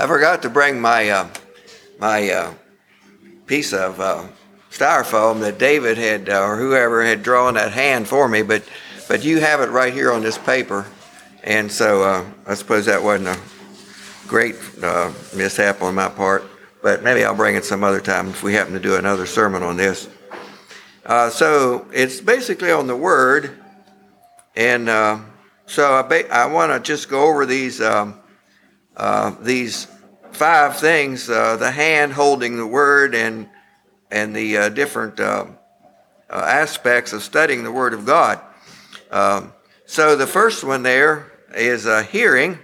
I forgot to bring my uh, my uh, piece of uh, styrofoam that David had uh, or whoever had drawn that hand for me, but but you have it right here on this paper, and so uh, I suppose that wasn't a great uh, mishap on my part, but maybe I'll bring it some other time if we happen to do another sermon on this. So it's basically on the Word, and so I, ba- I want to just go over these um, uh, these five things: uh, the hand holding the Word, and and the uh, different uh, uh, aspects of studying the Word of God. Um, so the first one there is uh, hearing.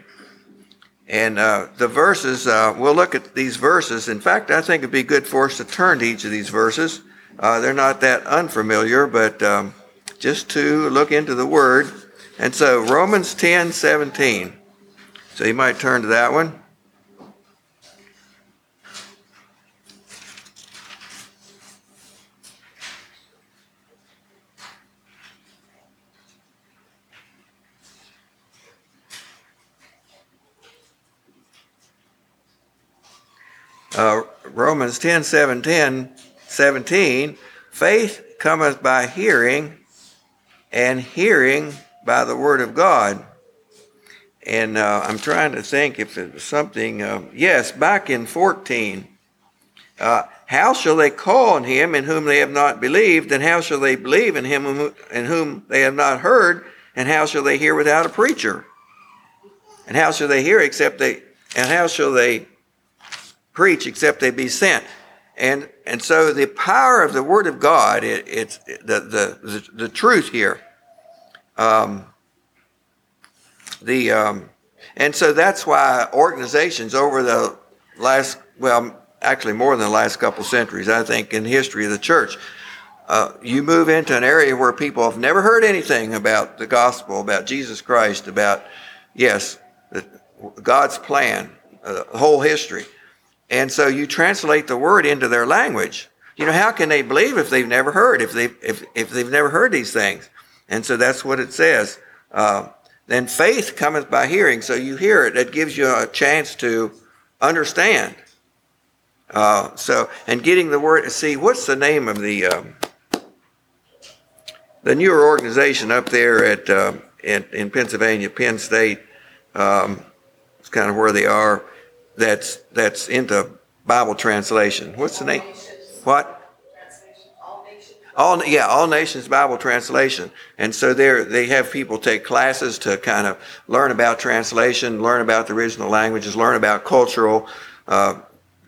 And the verses, we'll look at these verses. In fact, I think it'd be good for us to turn to each of these verses. They're not that unfamiliar, but um, just to look into the Word. And so, Romans 10 17. So, you might turn to that one. uh, Romans 10 17, 17, faith cometh by hearing, and hearing by the word of God. And uh, I'm trying to think if it was something, uh, yes, back in 14. Uh, how shall they call on him in whom they have not believed? And how shall they believe in him in whom they have not heard? And how shall they hear without a preacher? And how shall they hear except they, and how shall they preach except they be sent. And, and so the power of the Word of God, it, it's the, the, the, the, truth here. Um, the, um, and so that's why organizations over the last, well, actually more than the last couple centuries, I think, in the history of the church, uh, you move into an area where people have never heard anything about the gospel, about Jesus Christ, about, yes, God's plan, uh, the whole history. And so you translate the word into their language. You know, how can they believe if they've never heard, if they if if they've never heard these things? And so that's what it says. Uh, then faith cometh by hearing. So you hear it. It gives you a chance to understand. Uh, so and getting the word. To see, what's the name of the um, the newer organization up there at uh, in, in Pennsylvania, Penn State? Um, it's kind of where they are that's that's into Bible translation. What's the name? What? All yeah, all nations Bible translation, and so there they have people take classes to kind of learn about translation, learn about the original languages, learn about cultural uh,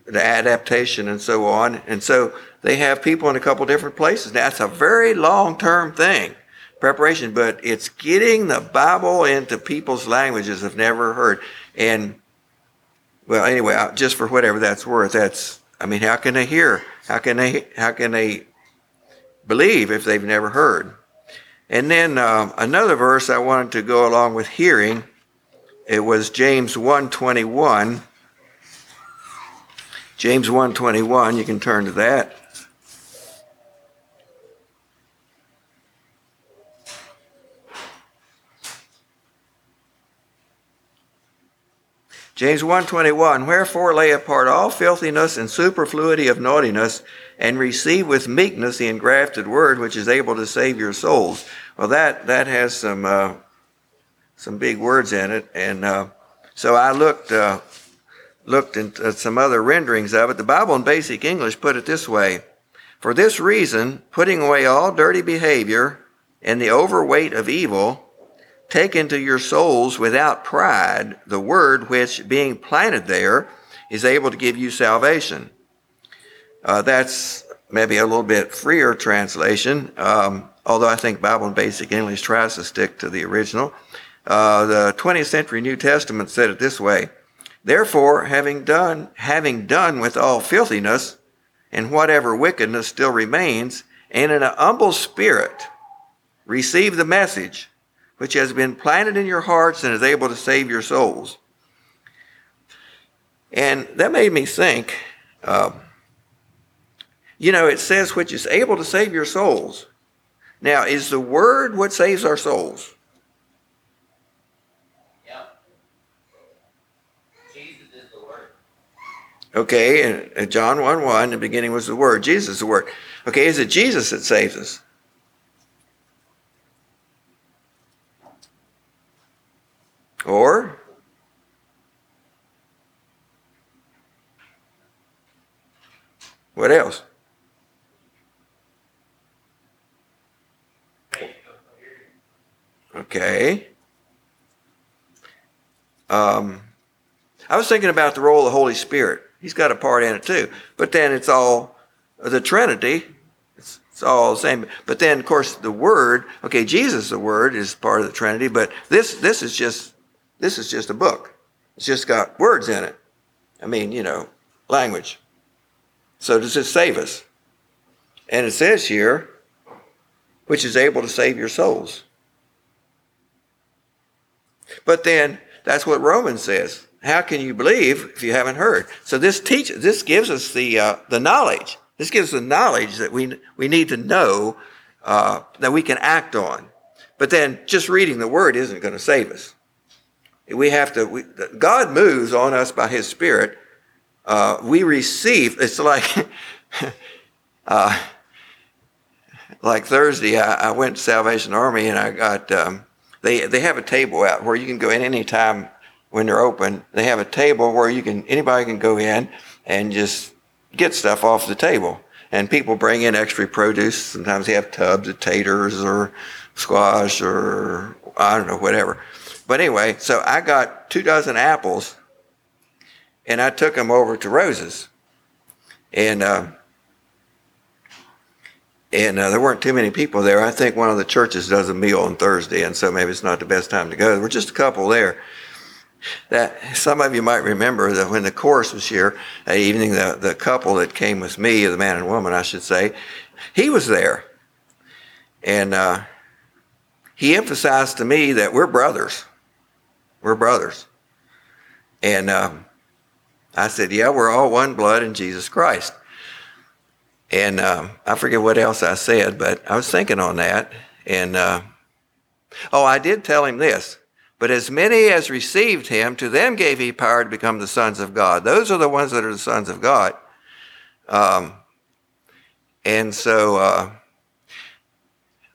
the adaptation, and so on. And so they have people in a couple different places. Now, that's a very long term thing, preparation, but it's getting the Bible into people's languages have never heard. And well, anyway, just for whatever that's worth, that's, I mean, how can they hear? How can they, how can they believe if they've never heard? And then uh, another verse I wanted to go along with hearing, it was James 121. James 121, you can turn to that. James 1:21 Wherefore lay apart all filthiness and superfluity of naughtiness and receive with meekness the engrafted word which is able to save your souls. Well that that has some uh, some big words in it and uh, so I looked uh, looked at some other renderings of it. The Bible in basic English put it this way: For this reason, putting away all dirty behavior and the overweight of evil, Take into your souls without pride the word which, being planted there, is able to give you salvation. Uh, that's maybe a little bit freer translation, um, although I think Bible and Basic English tries to stick to the original. Uh, the 20th century New Testament said it this way: Therefore, having done, having done with all filthiness, and whatever wickedness still remains, and in an humble spirit, receive the message which has been planted in your hearts and is able to save your souls. And that made me think, uh, you know, it says, which is able to save your souls. Now, is the word what saves our souls? Yeah. Jesus is the word. Okay, and John 1 1, the beginning was the Word. Jesus is the Word. Okay, is it Jesus that saves us? Or what else? Okay. Um, I was thinking about the role of the Holy Spirit. He's got a part in it too. But then it's all the Trinity. It's, it's all the same. But then, of course, the Word. Okay, Jesus, the Word, is part of the Trinity. But this this is just this is just a book. It's just got words in it. I mean, you know, language. So does it save us? And it says here, which is able to save your souls. But then that's what Romans says. How can you believe if you haven't heard? So this teaches, this gives us the uh, the knowledge. This gives us the knowledge that we we need to know uh, that we can act on. But then just reading the word isn't going to save us. We have to. We, God moves on us by His Spirit. Uh, we receive. It's like. uh, like Thursday, I, I, went to Salvation Army and I got um, they they have a table out where you can go in any time when they're open. They have a table where you can anybody can go in and just get stuff off the table. And people bring in extra produce. Sometimes they have tubs of taters or squash or I don't know whatever. But anyway, so I got two dozen apples, and I took them over to Rose's, and. Uh, and uh, there weren't too many people there. I think one of the churches does a meal on Thursday, and so maybe it's not the best time to go. There were just a couple there. That some of you might remember that when the chorus was here that evening, the, the couple that came with me, the man and woman, I should say, he was there, and uh, he emphasized to me that we're brothers. We're brothers, and um, I said, "Yeah, we're all one blood in Jesus Christ." And um, I forget what else I said, but I was thinking on that. And uh, oh, I did tell him this. But as many as received him, to them gave he power to become the sons of God. Those are the ones that are the sons of God. Um, and so uh,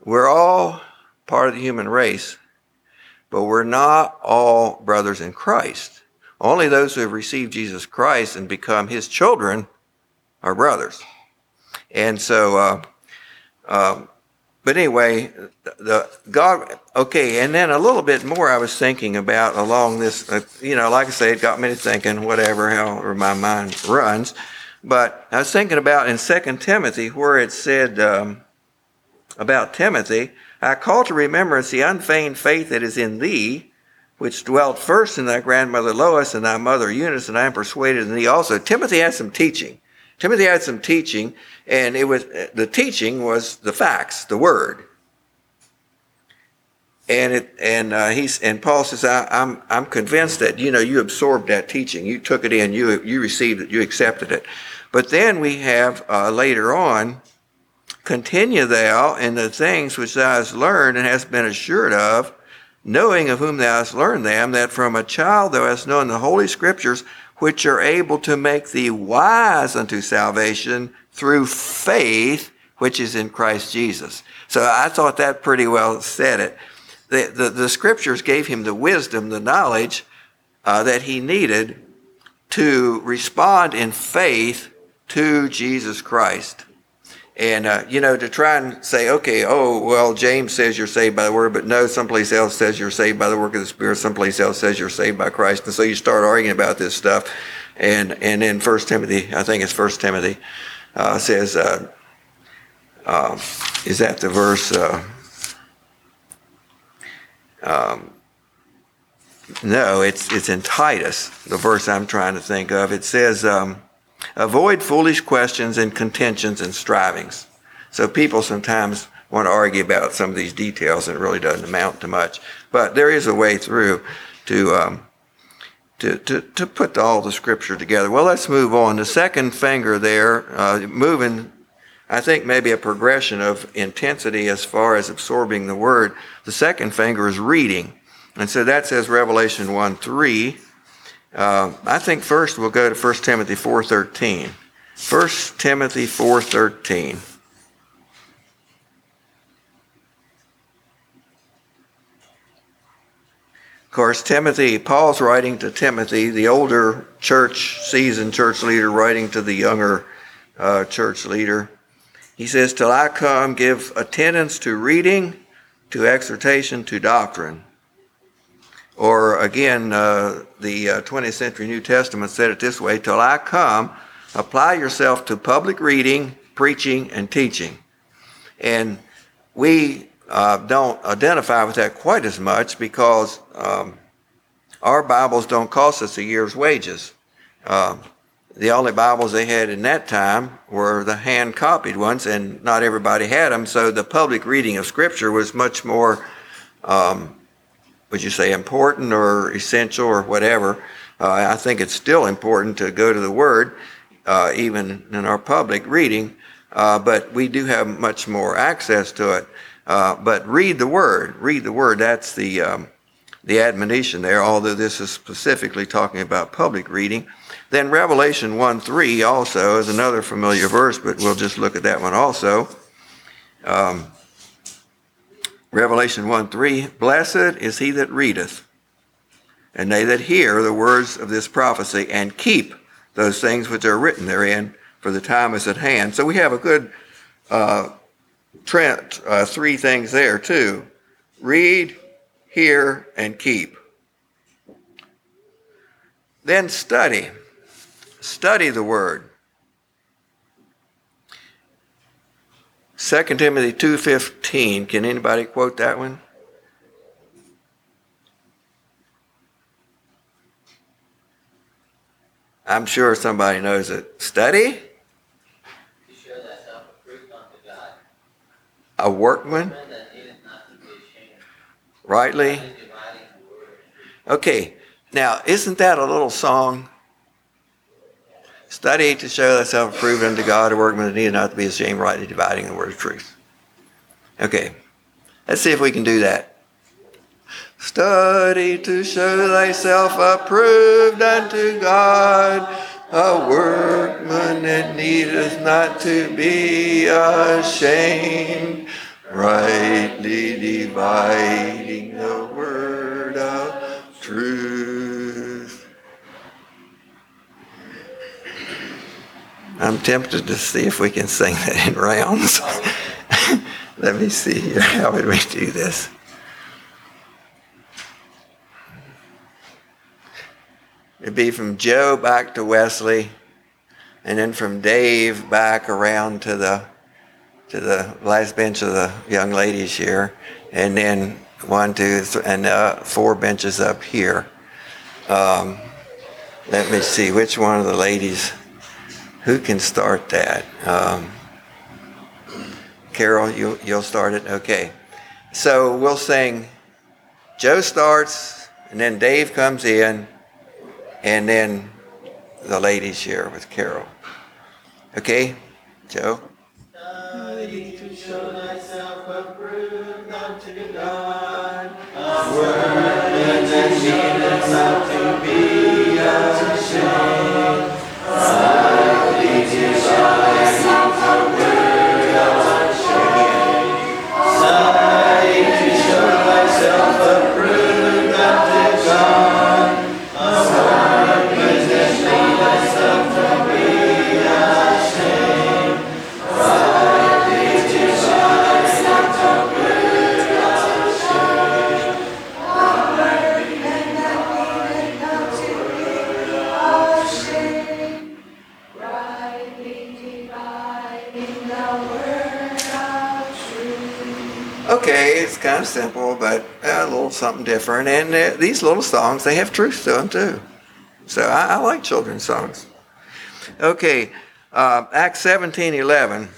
we're all part of the human race, but we're not all brothers in Christ. Only those who have received Jesus Christ and become his children are brothers. And so, uh, uh, but anyway, the God, okay, and then a little bit more I was thinking about along this, uh, you know, like I say, it got me to thinking, whatever, however my mind runs. But I was thinking about in Second Timothy where it said um, about Timothy, I call to remembrance the unfeigned faith that is in thee, which dwelt first in thy grandmother Lois and thy mother Eunice, and I am persuaded in thee also. Timothy had some teaching. Timothy had some teaching, and it was the teaching was the facts, the word. And it and uh, he's and Paul says, I, am I'm, I'm convinced that you know you absorbed that teaching, you took it in, you you received it, you accepted it. But then we have uh, later on, continue thou in the things which thou hast learned and hast been assured of, knowing of whom thou hast learned them, that from a child thou hast known the holy scriptures which are able to make thee wise unto salvation through faith which is in Christ Jesus. So I thought that pretty well said it. The, the, the scriptures gave him the wisdom, the knowledge uh, that he needed to respond in faith to Jesus Christ. And, uh, you know, to try and say, okay, oh, well, James says you're saved by the word, but no, someplace else says you're saved by the work of the Spirit, someplace else says you're saved by Christ. And so you start arguing about this stuff. And, and then First Timothy, I think it's First Timothy, uh, says, uh, uh, is that the verse? Uh, um, no, it's, it's in Titus, the verse I'm trying to think of. It says, um, Avoid foolish questions and contentions and strivings. So people sometimes want to argue about some of these details and it really doesn't amount to much. But there is a way through to, um, to, to, to put all the scripture together. Well, let's move on. The second finger there, uh, moving, I think maybe a progression of intensity as far as absorbing the word. The second finger is reading. And so that says Revelation 1 3. Uh, I think first we'll go to 1 Timothy 4.13. 1 Timothy 4.13. Of course, Timothy, Paul's writing to Timothy, the older church, seasoned church leader, writing to the younger uh, church leader. He says, Till I come, give attendance to reading, to exhortation, to doctrine. Or again, uh, the uh, 20th century New Testament said it this way Till I come, apply yourself to public reading, preaching, and teaching. And we uh, don't identify with that quite as much because um, our Bibles don't cost us a year's wages. Uh, the only Bibles they had in that time were the hand copied ones, and not everybody had them, so the public reading of Scripture was much more, um, would you say, important or essential or whatever. Uh, I think it's still important to go to the Word, uh, even in our public reading, uh, but we do have much more access to it. Uh, but read the word. Read the word. That's the um, the admonition there. Although this is specifically talking about public reading. Then Revelation one three also is another familiar verse, but we'll just look at that one also. Um, Revelation 1 3 Blessed is he that readeth, and they that hear the words of this prophecy, and keep those things which are written therein, for the time is at hand. So we have a good uh, Trent, uh, three things there too read, hear, and keep. Then study. Study the word. 2 Timothy 2:15. Can anybody quote that one? I'm sure somebody knows it. Study a workman rightly. Okay, now isn't that a little song? Study to show thyself approved unto God, a workman that needeth not to be ashamed, rightly dividing the word of truth. Okay, let's see if we can do that. Study to show thyself approved unto God, a workman that needeth not to be ashamed, rightly dividing the word of truth. I'm tempted to see if we can sing that in rounds. Let me see here. How would we do this? It'd be from Joe back to Wesley, and then from Dave back around to the to the last bench of the young ladies here, and then one, two, and uh, four benches up here. Um, let me see which one of the ladies. Who can start that? Um, Carol, you you'll start it. Okay. So we'll sing. Joe starts, and then Dave comes in, and then the ladies share with Carol. Okay, Joe. Simple, but a little something different. And uh, these little songs, they have truth to them too. So I, I like children's songs. Okay, uh, Acts 17 11.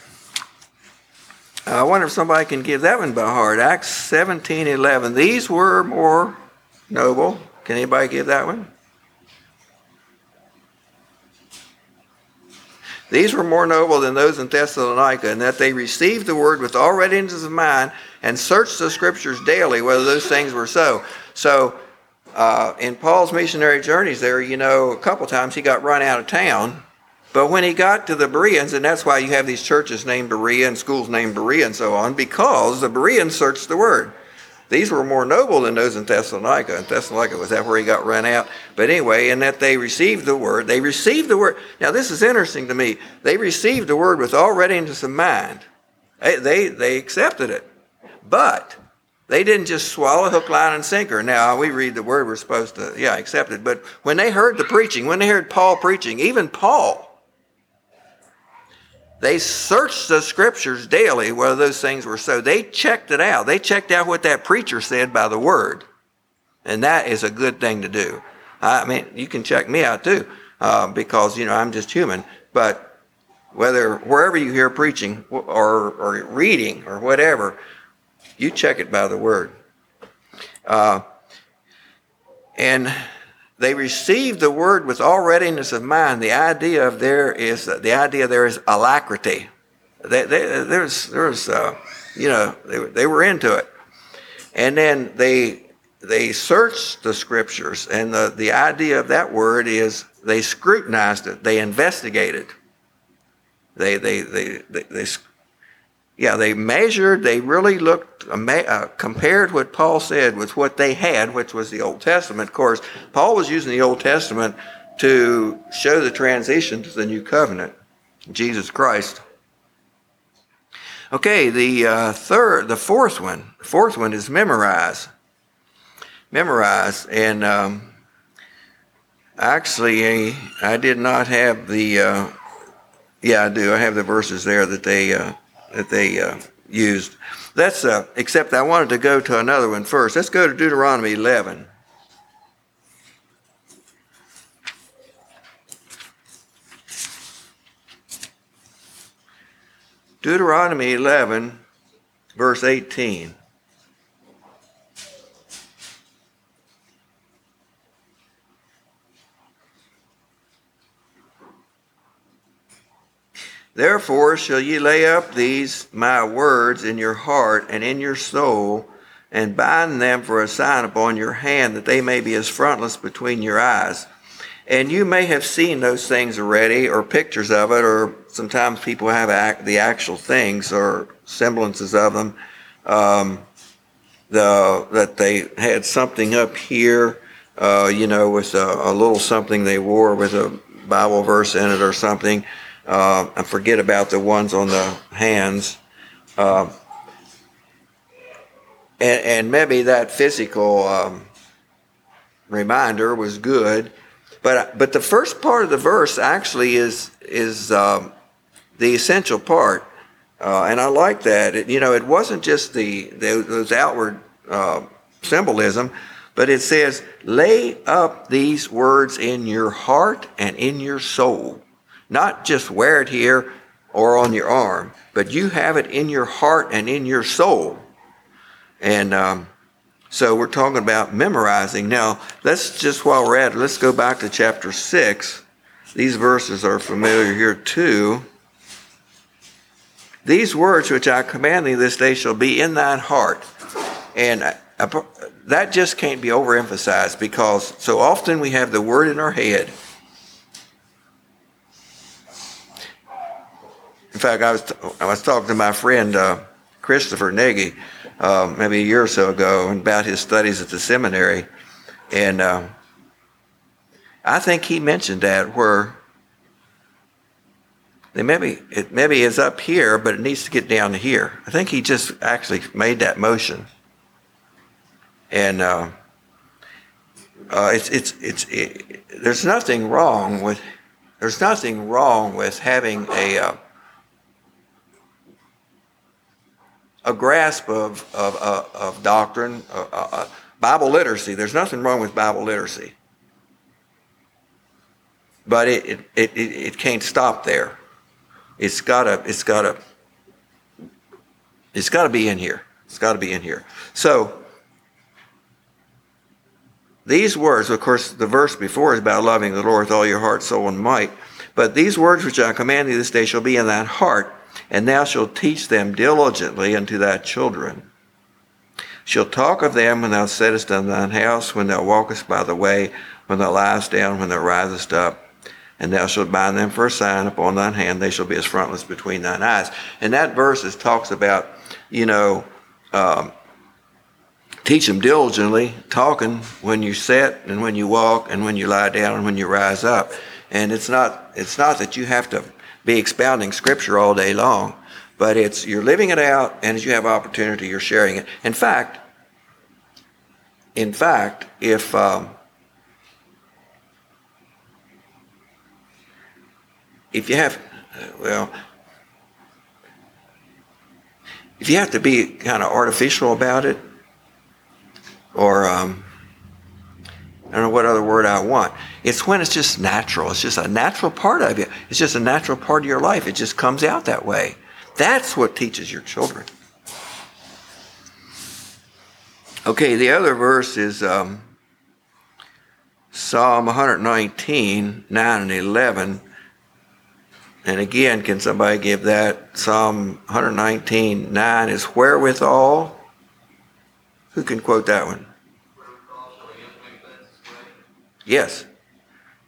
I wonder if somebody can give that one by heart. Acts 17 11. These were more noble. Can anybody give that one? These were more noble than those in Thessalonica, in that they received the word with all readiness of mind and searched the scriptures daily whether those things were so. So uh, in Paul's missionary journeys there, you know, a couple times he got run out of town. But when he got to the Bereans, and that's why you have these churches named Berea and schools named Berea and so on, because the Bereans searched the word. These were more noble than those in Thessalonica. And Thessalonica was that where he got run out. But anyway, in that they received the word. They received the word. Now, this is interesting to me. They received the word with all readiness of mind. They, they, they accepted it. But they didn't just swallow hook, line, and sinker. Now, we read the word, we're supposed to, yeah, accept it. But when they heard the preaching, when they heard Paul preaching, even Paul, they searched the scriptures daily whether those things were so. They checked it out. They checked out what that preacher said by the word. And that is a good thing to do. I mean, you can check me out too, uh, because, you know, I'm just human. But whether wherever you hear preaching or, or reading or whatever, you check it by the word. Uh, and they received the word with all readiness of mind. The idea of there is the idea there is alacrity. They, they, there's there's uh, you know they, they were into it, and then they they searched the scriptures, and the, the idea of that word is they scrutinized it, they investigated, they they they they, they yeah, they measured, they really looked, uh, compared what Paul said with what they had, which was the Old Testament. Of course, Paul was using the Old Testament to show the transition to the new covenant, Jesus Christ. Okay, the uh, third, the fourth one, the fourth one is memorize. Memorize, and um, actually, I did not have the. Uh, yeah, I do. I have the verses there that they uh, that they uh, used. That's uh, except I wanted to go to another one first. Let's go to Deuteronomy 11. Deuteronomy 11, verse 18. Therefore shall ye lay up these my words in your heart and in your soul, and bind them for a sign upon your hand, that they may be as frontlets between your eyes. And you may have seen those things already, or pictures of it, or sometimes people have the actual things or semblances of them. Um, the, that they had something up here, uh, you know, with a, a little something they wore with a Bible verse in it or something uh, I forget about the ones on the hands. Uh, and, and, maybe that physical um, reminder was good, but but the first part of the verse actually is is um, the essential part, uh, and I like that. It, you know, it wasn't just the, the those outward uh, symbolism, but it says, "Lay up these words in your heart and in your soul." Not just wear it here or on your arm, but you have it in your heart and in your soul. And um, so we're talking about memorizing. Now, let's just while we're at it, let's go back to chapter 6. These verses are familiar here too. These words which I command thee this day shall be in thine heart. And uh, that just can't be overemphasized because so often we have the word in our head fact, I was, I was talking to my friend uh, Christopher Nagy uh, maybe a year or so ago about his studies at the seminary. And uh, I think he mentioned that where they maybe it maybe is up here, but it needs to get down to here. I think he just actually made that motion. And uh, uh, it's it's it's it, there's nothing wrong with there's nothing wrong with having a uh, a grasp of, of, of, of doctrine, uh, uh, uh, Bible literacy. There's nothing wrong with Bible literacy. But it, it, it, it can't stop there. It's gotta, it's gotta, it's gotta be in here. It's gotta be in here. So, these words, of course, the verse before is about loving the Lord with all your heart, soul, and might. But these words which I command thee this day shall be in that heart and thou shalt teach them diligently unto thy children. shall talk of them when thou sittest in thine house, when thou walkest by the way, when thou liest down, when thou risest up. And thou shalt bind them for a sign upon thine hand. They shall be as frontlets between thine eyes. And that verse is, talks about, you know, um, teach them diligently, talking when you sit and when you walk and when you lie down and when you rise up. And it's not, it's not that you have to be expounding scripture all day long, but it's you're living it out, and as you have opportunity, you're sharing it. In fact, in fact, if um, if you have, well, if you have to be kind of artificial about it, or um, I don't know what other word I want. It's when it's just natural. It's just a natural part of you. It's just a natural part of your life. It just comes out that way. That's what teaches your children. Okay, the other verse is um, Psalm 119, 9 and 11. And again, can somebody give that? Psalm 119, 9 is wherewithal. Who can quote that one? Yes.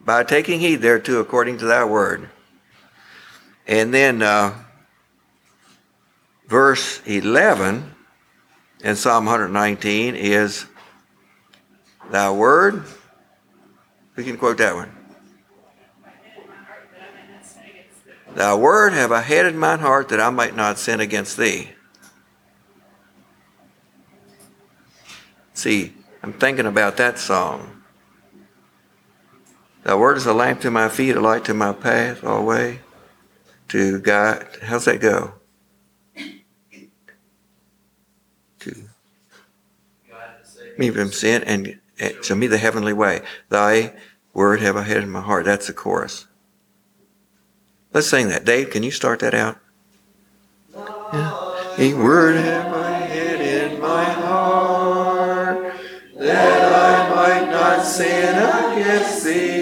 By taking heed thereto according to thy word. And then uh, verse 11 in Psalm 119 is thy word. Who can quote that one? Thy word have I hid in mine heart that I might not sin against thee. See, I'm thinking about that song. Thy word is a lamp to my feet, a light to my path, always to God. How's that go? To me from sin and show me the heavenly way. Thy word have I hid in my heart. That's the chorus. Let's sing that. Dave, can you start that out? Yeah. A word have I hid in my heart that I might not sin against thee.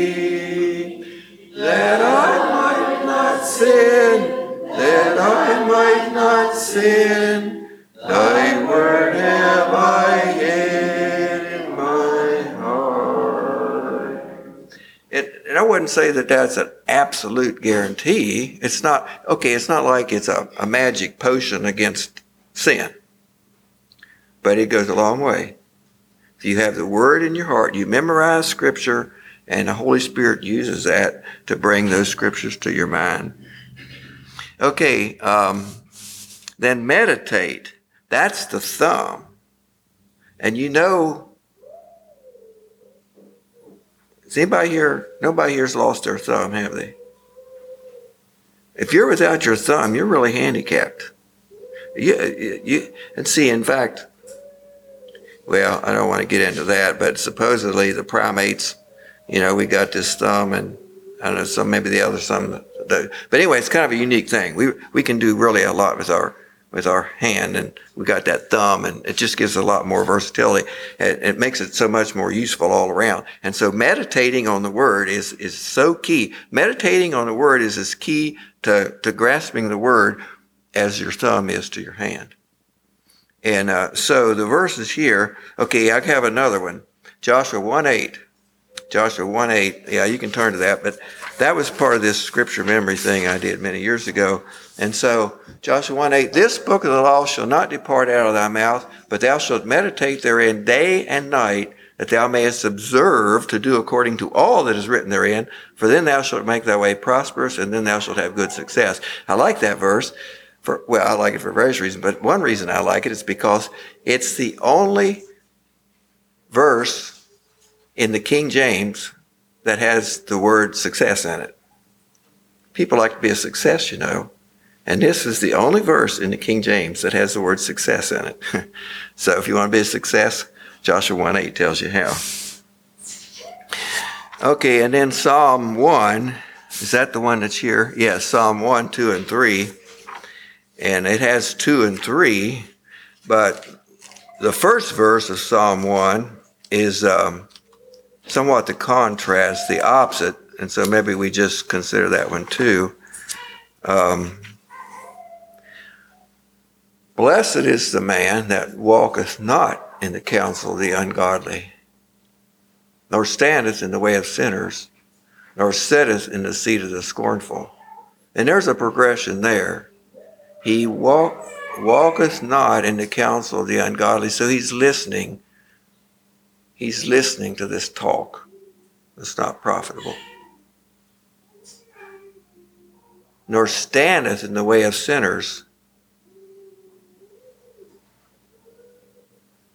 Sin. That I might not sin. Thy word have I hid in my heart. It, and I wouldn't say that that's an absolute guarantee. It's not, okay, it's not like it's a, a magic potion against sin. But it goes a long way. If you have the word in your heart, you memorize scripture, and the Holy Spirit uses that to bring those scriptures to your mind. Okay, um, then meditate. That's the thumb. And you know, is anybody here, nobody here's lost their thumb, have they? If you're without your thumb, you're really handicapped. You, you, and see, in fact, well, I don't want to get into that, but supposedly the primates, you know, we got this thumb and I don't know, some maybe the other thumb. But anyway, it's kind of a unique thing. We, we can do really a lot with our with our hand and we got that thumb and it just gives a lot more versatility. It, it, makes it so much more useful all around. And so meditating on the word is, is so key. Meditating on the word is as key to, to grasping the word as your thumb is to your hand. And uh, so the verses here, okay, I have another one. Joshua 1 8. Joshua 1 8. Yeah, you can turn to that, but that was part of this scripture memory thing I did many years ago. And so, Joshua 1 8, this book of the law shall not depart out of thy mouth, but thou shalt meditate therein day and night, that thou mayest observe to do according to all that is written therein, for then thou shalt make thy way prosperous, and then thou shalt have good success. I like that verse. For, well, I like it for various reasons, but one reason I like it is because it's the only verse in the King James that has the word success in it. People like to be a success, you know. And this is the only verse in the King James that has the word success in it. so if you want to be a success, Joshua 1 8 tells you how. Okay, and then Psalm 1. Is that the one that's here? Yes, Psalm 1, 2, and 3. And it has 2 and 3, but the first verse of Psalm 1 is um, somewhat the contrast, the opposite. And so maybe we just consider that one too. Um, Blessed is the man that walketh not in the counsel of the ungodly, nor standeth in the way of sinners, nor sitteth in the seat of the scornful. And there's a progression there. He walk, walketh not in the counsel of the ungodly. So he's listening. He's listening to this talk. It's not profitable. Nor standeth in the way of sinners.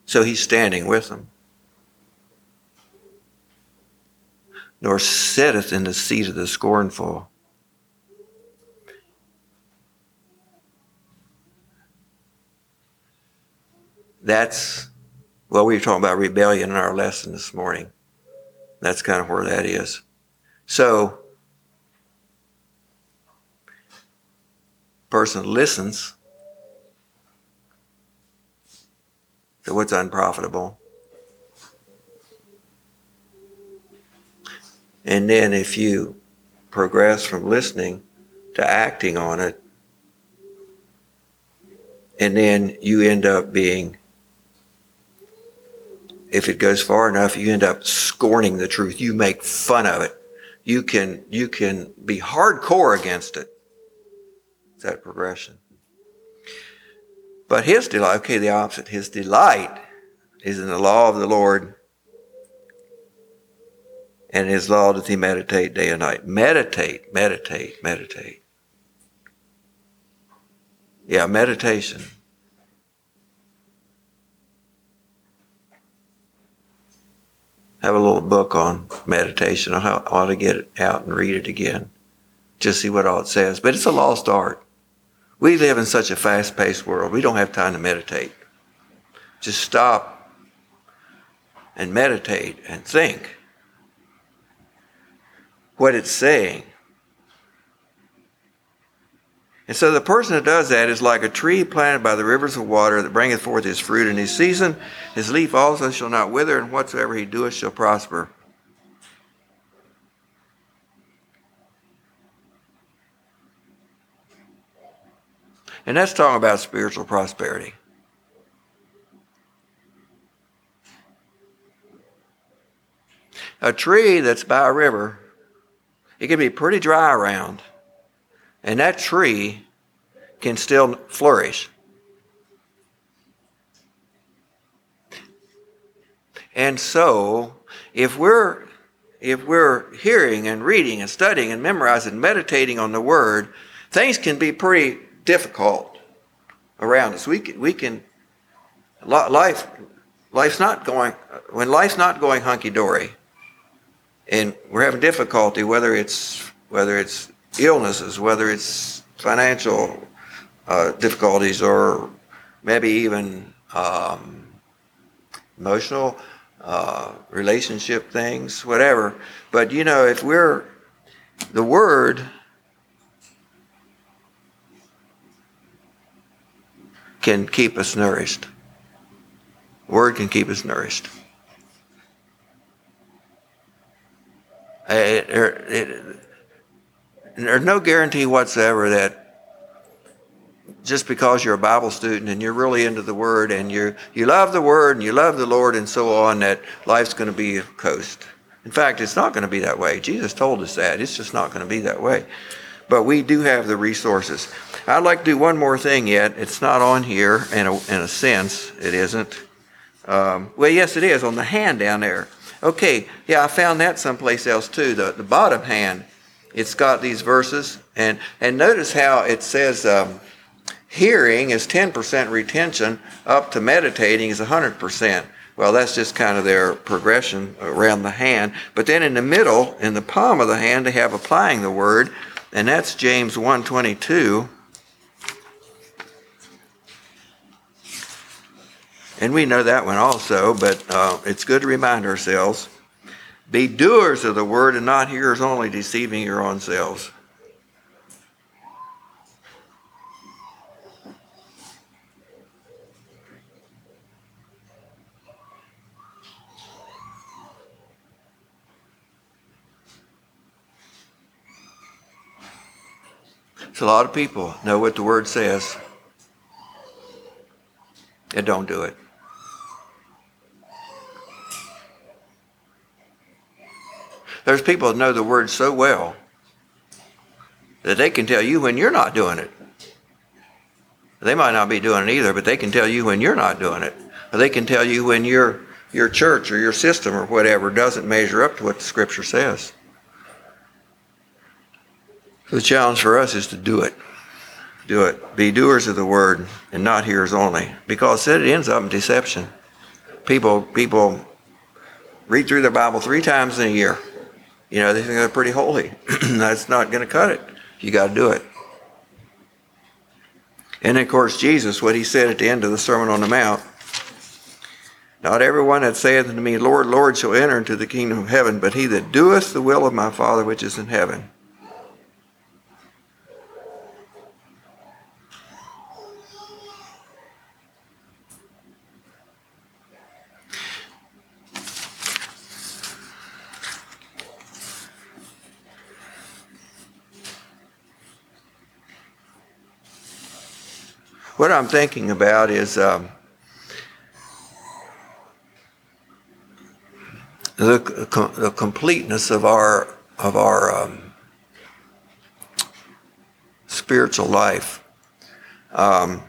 So he's standing with them. Nor sitteth in the seat of the scornful. That's, well, we were talking about rebellion in our lesson this morning. That's kind of where that is. So, person listens to what's unprofitable. And then if you progress from listening to acting on it, and then you end up being if it goes far enough, you end up scorning the truth. You make fun of it. You can, you can be hardcore against it. it. Is that progression? But his delight, okay, the opposite. His delight is in the law of the Lord, and his law doth he meditate day and night. Meditate, meditate, meditate. Yeah, meditation. Have a little book on meditation. I ought to get it out and read it again, just see what all it says. But it's a lost art. We live in such a fast paced world, we don't have time to meditate. Just stop and meditate and think what it's saying. And so the person that does that is like a tree planted by the rivers of water that bringeth forth his fruit in his season. His leaf also shall not wither, and whatsoever he doeth shall prosper. And that's talking about spiritual prosperity. A tree that's by a river, it can be pretty dry around. And that tree can still flourish. And so, if we're if we're hearing and reading and studying and memorizing and meditating on the word, things can be pretty difficult around us. We can, we can life life's not going when life's not going hunky dory, and we're having difficulty whether it's whether it's illnesses, whether it's financial uh, difficulties or maybe even um, emotional uh, relationship things, whatever. But you know, if we're the Word can keep us nourished. Word can keep us nourished. It, it, it, there's no guarantee whatsoever that just because you're a Bible student and you're really into the Word and you you love the Word and you love the Lord and so on, that life's going to be a coast. In fact, it's not going to be that way. Jesus told us that. It's just not going to be that way. But we do have the resources. I'd like to do one more thing yet. It's not on here in a, in a sense. It isn't. Um, well, yes, it is on the hand down there. Okay, yeah, I found that someplace else too. The, the bottom hand it's got these verses, and and notice how it says um, hearing is ten percent retention, up to meditating is hundred percent. Well, that's just kind of their progression around the hand. But then in the middle, in the palm of the hand, they have applying the word, and that's James 122. And we know that one also, but uh, it's good to remind ourselves. Be doers of the word and not hearers only, deceiving your own selves. So a lot of people know what the word says and don't do it. There's people that know the word so well that they can tell you when you're not doing it. They might not be doing it either, but they can tell you when you're not doing it. Or they can tell you when your your church or your system or whatever doesn't measure up to what the scripture says. The challenge for us is to do it. Do it. Be doers of the word and not hearers only. Because it ends up in deception. People people read through their Bible three times in a year. You know, they think they're pretty holy. That's not going to cut it. You got to do it. And of course, Jesus, what he said at the end of the Sermon on the Mount Not everyone that saith unto me, Lord, Lord, shall enter into the kingdom of heaven, but he that doeth the will of my Father which is in heaven. What I'm thinking about is um, the, the completeness of our of our um, spiritual life. Um,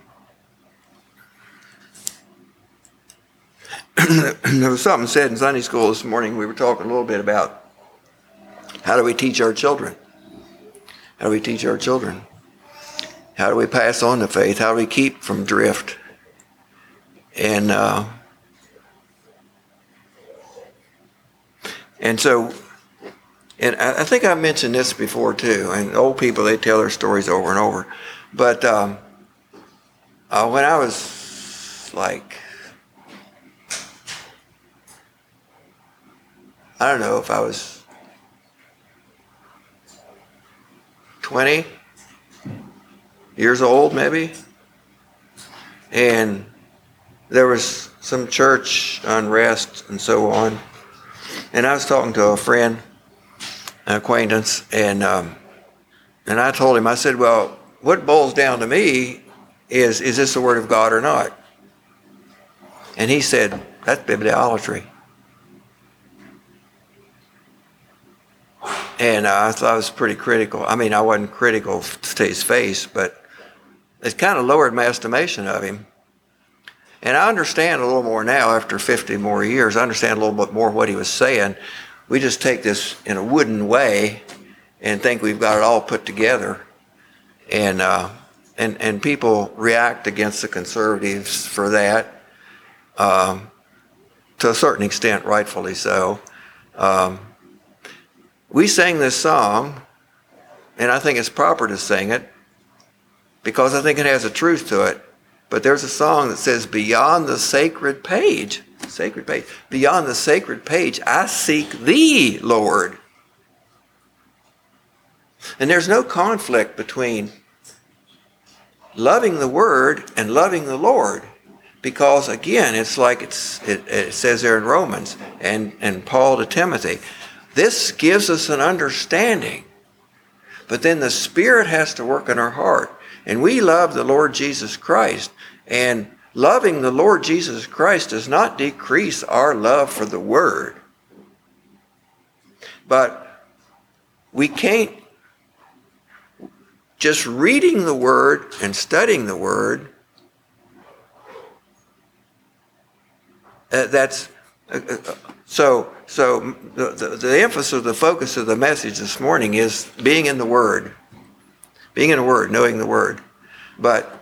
there was something said in Sunday school this morning. We were talking a little bit about how do we teach our children? How do we teach our children? How do we pass on the faith? How do we keep from drift? And uh, and so, and I, think I mentioned this before too. And old people they tell their stories over and over. But um, uh, when I was like, I don't know if I was twenty years old, maybe. And there was some church unrest and so on. And I was talking to a friend, an acquaintance, and um, and I told him, I said, well, what boils down to me is, is this the word of God or not? And he said, that's bibliolatry. And uh, I thought was pretty critical. I mean, I wasn't critical to his face, but it kind of lowered my estimation of him. And I understand a little more now after 50 more years. I understand a little bit more what he was saying. We just take this in a wooden way and think we've got it all put together. And, uh, and, and people react against the conservatives for that, um, to a certain extent, rightfully so. Um, we sang this song, and I think it's proper to sing it because I think it has a truth to it. But there's a song that says, Beyond the sacred page, sacred page, beyond the sacred page, I seek thee, Lord. And there's no conflict between loving the word and loving the Lord. Because again, it's like it's, it, it says there in Romans and, and Paul to Timothy. This gives us an understanding. But then the Spirit has to work in our heart. And we love the Lord Jesus Christ. And loving the Lord Jesus Christ does not decrease our love for the Word. But we can't just reading the Word and studying the Word. Uh, that's uh, uh, so. So the, the, the emphasis, the focus of the message this morning is being in the Word being in the Word, knowing the Word. But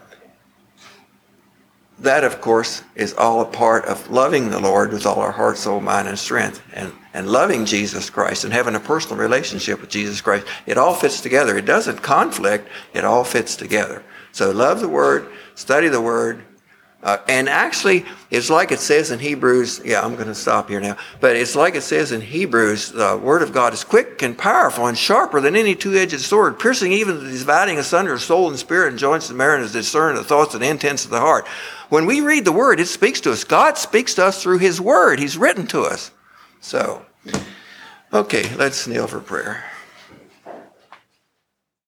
that, of course, is all a part of loving the Lord with all our heart, soul, mind, and strength, and, and loving Jesus Christ and having a personal relationship with Jesus Christ. It all fits together. It doesn't conflict, it all fits together. So love the Word, study the Word, uh, and actually, it's like it says in Hebrews. Yeah, I'm going to stop here now. But it's like it says in Hebrews the Word of God is quick and powerful and sharper than any two edged sword, piercing even to dividing asunder soul and spirit and joints and marrow, and discern the thoughts and intents of the heart. When we read the Word, it speaks to us. God speaks to us through His Word, He's written to us. So, okay, let's kneel for prayer.